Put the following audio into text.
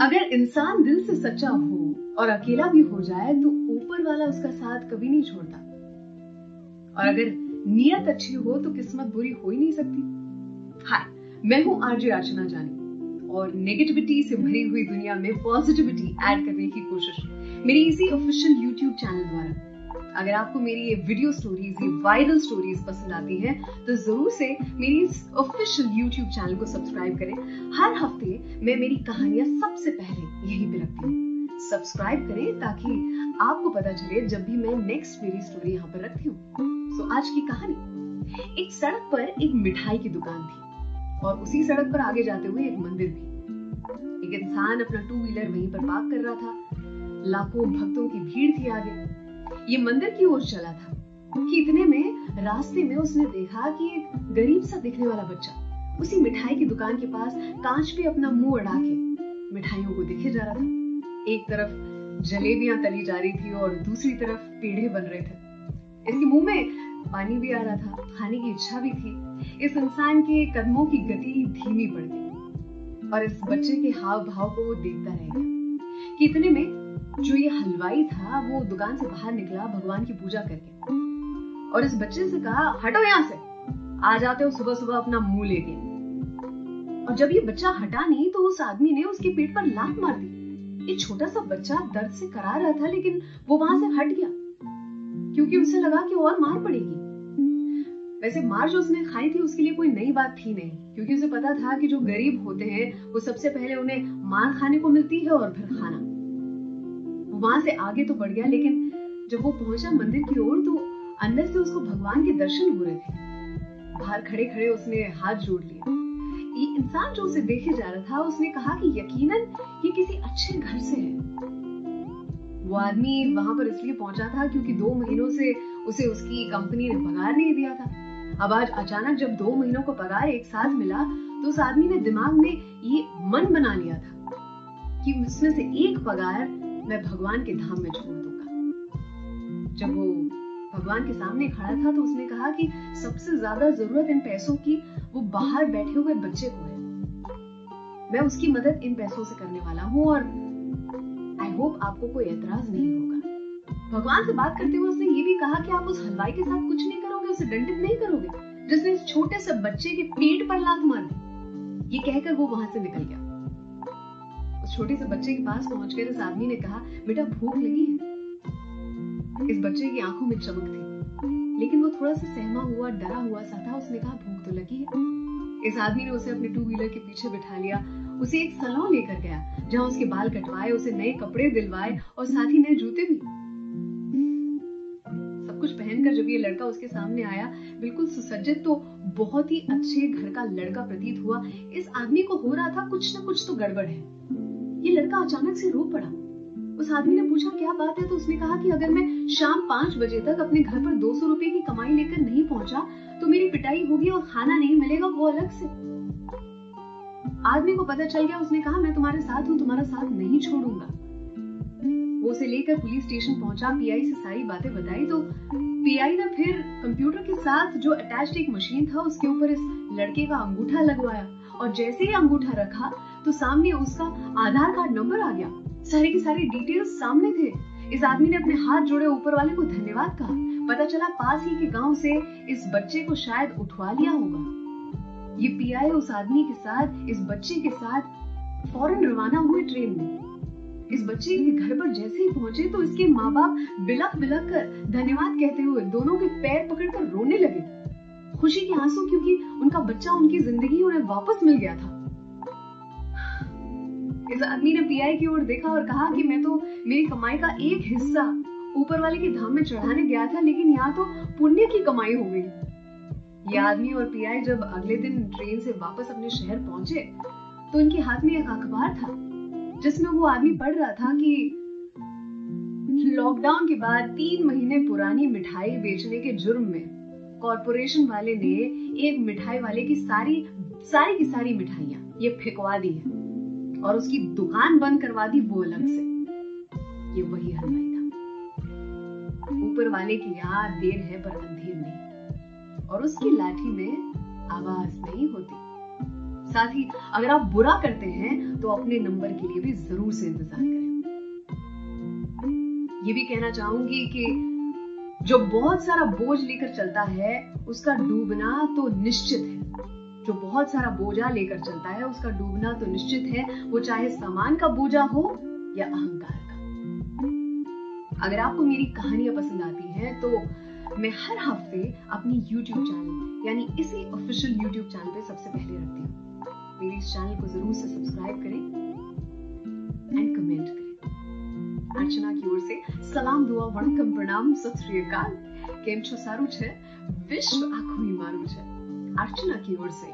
अगर इंसान दिल से सच्चा हो और अकेला भी हो जाए तो ऊपर वाला उसका साथ कभी नहीं छोड़ता। और अगर नियत अच्छी हो तो किस्मत बुरी हो ही नहीं सकती। हाय, मैं हूँ आरजे अर्चना जानी, और नेगेटिविटी से भरी हुई दुनिया में पॉजिटिविटी ऐड करने की कोशिश। मेरी इसी ऑफिशियल यूट्यूब चैनल द्वारा। अगर आपको मेरी ये वीडियो स्टोरीज ये वायरल स्टोरीज पसंद आती हैं तो ज़रूर से मेरी इस ऑफिशियल यूट्यूब चैनल को सब्सक्राइब करें। हर हफ़्ते मैं मेरी कहानियाँ सबसे पहले यहीं पे रखती हूँ। सब्सक्राइब करें ताकि आपको पता चले जब भी मैं नेक्स्ट मेरी स्टोरी यहाँ पर रखती हूँ। सो आज की कहानी। एक सड़क पर एक मिठाई की दुकान थी और उसी सड़क पर आगे जाते हुए एक मंदिर भी। एक इंसान अपना टू व्हीलर वहीं पर पार्क कर रहा था। लाखों भक्तों की भीड़ थी आगे। ये मंदिर की ओर चला था कि इतने में रास्ते में उसने देखा कि एक गरीब सा दिखने वाला बच्चा उसी मिठाई की दुकान के पास कांच पे अपना मुँह अड़ा के मिठाइयों को देखे जा रहा था। एक तरफ़ जलेबियाँ तली जा रही थी और दूसरी तरफ़ पेड़े बन रहे थे। इसके मुँह में पानी भी आ रहा था, खाने की इच्छा भी थी। इस इंसान के कदमों की गति धीमी पड़ गई और इस बच्चे के हाव भाव को वो देखता रह गया। कि इतने में? जो ये हलवाई था, वो दुकान से बाहर निकला, भगवान की पूजा करके। और इस बच्चे से कहा, हटो यहाँ से। आ जाते हो सुबह सुबह अपना मुँह लेके। और जब ये बच्चा हटा नहीं तो उस आदमी ने उसके पेट पर लात मार दी। ये छोटा सा बच्चा दर्द से करा रहा था, लेकिन वो वहाँ से हट गया। क्योंकि उसे लगा कि और मार पड़ेगी। वैसे मार जो उसने खाई थी, उसके लिए कोई नई बात थी नहीं। क्योंकि उसे पता था कि जो गरीब होते हैं, वो सबसे पहले उन्हें मार खाने को मिलती है और फिर खाना। वहाँ से आगे तो बढ़ गया, लेकिन जब वो पहुँचा मंदिर की ओर तो अंदर से उसको भगवान के दर्शन हो रहे थे। बाहर खड़े खड़े उसने हाथ जोड़ ये इंसान जो उसे देखे जा रहा था, उसने कहा कि यकीनन ये किसी अच्छे घर से है। वो आदमी वहाँ पर इसलिए पहुँचा था क्योंकि दो महीनों से उसे उसकी कंपनी ने पगार नहीं दिया था। अब आज अचानक जब दो महीनों को पगार एक साथ मिला तो उस आदमी ने दिमाग में ये मन बना लिया था कि उसमें से एक पगार मैं भगवान के धाम में छोड़ दूँगा। जब वो भगवान के सामने खड़ा था तो उसने कहा कि सबसे ज़्यादा ज़रूरत इन पैसों की वो बाहर बैठे हुए बच्चे को है। मैं उसकी मदद इन पैसों से करने वाला हूँ और आई होप आपको कोई एतराज़ नहीं होगा। भगवान से बात करते हुए उसने ये भी कहा कि आप उस हलवाई के साथ कुछ नहीं करोगे, उसे दंडित नहीं करोगे, जिसने इस छोटे से बच्चे के पेट पर लात मार। दी ये कहकर वो वहाँ से निकल गया। छोटे से बच्चे के पास पहुंचकर इस आदमी ने कहा, बेटा, भूख लगी है। इस बच्चे की आँखों में चमक थी। लेकिन वो थोड़ा सा सहमा हुआ, डरा हुआ सा था। उसने कहा, भूख तो लगी है। इस आदमी ने उसे अपने टू व्हीलर के पीछे बिठा लिया। उसे एक सलों लेकर गया, जहाँ उसके बाल कटवाए, उसे नए कपड़े दिलवाए और साथ ही नए जूते भी। सब कुछ पहनकर जब ये लड़का उसके सामने आया, बिल्कुल सुसज्जित तो बहुत ही अच्छे घर का लड़का प्रतीत हुआ। इस आदमी को हो रहा था कुछ ना कुछ तो गड़बड़ है। ये लड़का अचानक से रो पड़ा। उस आदमी ने पूछा, क्या बात है? तो उसने कहा कि अगर मैं शाम पाँच बजे तक अपने घर पर दो सौ रुपए की कमाई लेकर नहीं पहुँचा तो मेरी पिटाई होगी और खाना नहीं मिलेगा वो अलग से। आदमी को पता चल गया, उसने कहा, मैं तुम्हारे साथ हूँ, तुम्हारा साथ नहीं छोड़ूँगा। वो उसे लेकर पुलिस स्टेशन पहुँचा, पीआई से सारी बातें बताई तो पीआई ने फिर कंप्यूटर के साथ जो अटैच्ड एक मशीन था, उसके ऊपर इस लड़के का अंगूठा लगवाया और जैसे ही अंगूठा रखा तो सामने उसका आधार कार्ड नंबर आ गया। सारे की सारी डिटेल्स सामने थे। इस आदमी ने अपने हाथ जोड़े ऊपर वाले को धन्यवाद कहा। पता चला पास ही के गाँव से इस बच्चे को शायद उठवा लिया होगा। ये पीआई उस आदमी के साथ, इस बच्चे के साथ फ़ौरन रवाना हुए ट्रेन में। इस बच्चे के घर पर जैसे ही पहुँचे तो इसके माँ बाप बिलक बिलक कर धन्यवाद कहते हुए दोनों के पैर पकड़कर रोने लगे। खुशी के आँसू क्योंकि उनका बच्चा उनकी ज़िंदगी उन्हें वापस मिल गया था। इस आदमी ने पीआई की ओर देखा और कहा कि मैं तो मेरी कमाई का एक हिस्सा ऊपर वाले के धाम में चढ़ाने गया था, लेकिन यहाँ तो पुण्य की कमाई हो गई। ये आदमी और पीआई जब अगले दिन ट्रेन से वापस अपने शहर पहुँचे तो इनके हाथ में एक अखबार था, जिसमें वो आदमी पढ़ रहा था कि लॉकडाउन के बाद तीन महीने पुरानी मिठाई बेचने के जुर्म में कॉरपोरेशन वाले ने एक मिठाई वाले की सारी सारी की सारी मिठाइयाँ, ये फेंकवा दी है। और उसकी दुकान बंद करवा दी वो अलग से। ये वही हलवाई था। ऊपर वाले की याद देर है पर अंधेर नहीं। और उसकी लाठी में आवाज़ नहीं होती। साथ ही अगर आप बुरा करते हैं तो अपने नंबर के लिए भी ज़रूर से इंतज़ार करें। ये भी कहना चाहूँगी कि जो बहुत सारा बोझ लेकर चलता है, उसका डूबना तो निश्चित है। जो बहुत सारा बोझा लेकर चलता है उसका डूबना तो निश्चित है वो चाहे सामान का बोझा हो या अहंकार का अगर आपको मेरी कहानियां पसंद आती हैं तो मैं हर हफ्ते अपनी YouTube चैनल यानी इसी ऑफिशियल YouTube चैनल पे सबसे पहले रखती हूँ मेरे इस चैनल को जरूर से सब्सक्राइब करें एंड कमेंट करें अर्चना की ओर से सलाम दुआ वणकम प्रणाम सत श्री अकाल કેમ છો સારું છે વિશ્વ આખું મારું છે अर्चना की ओर से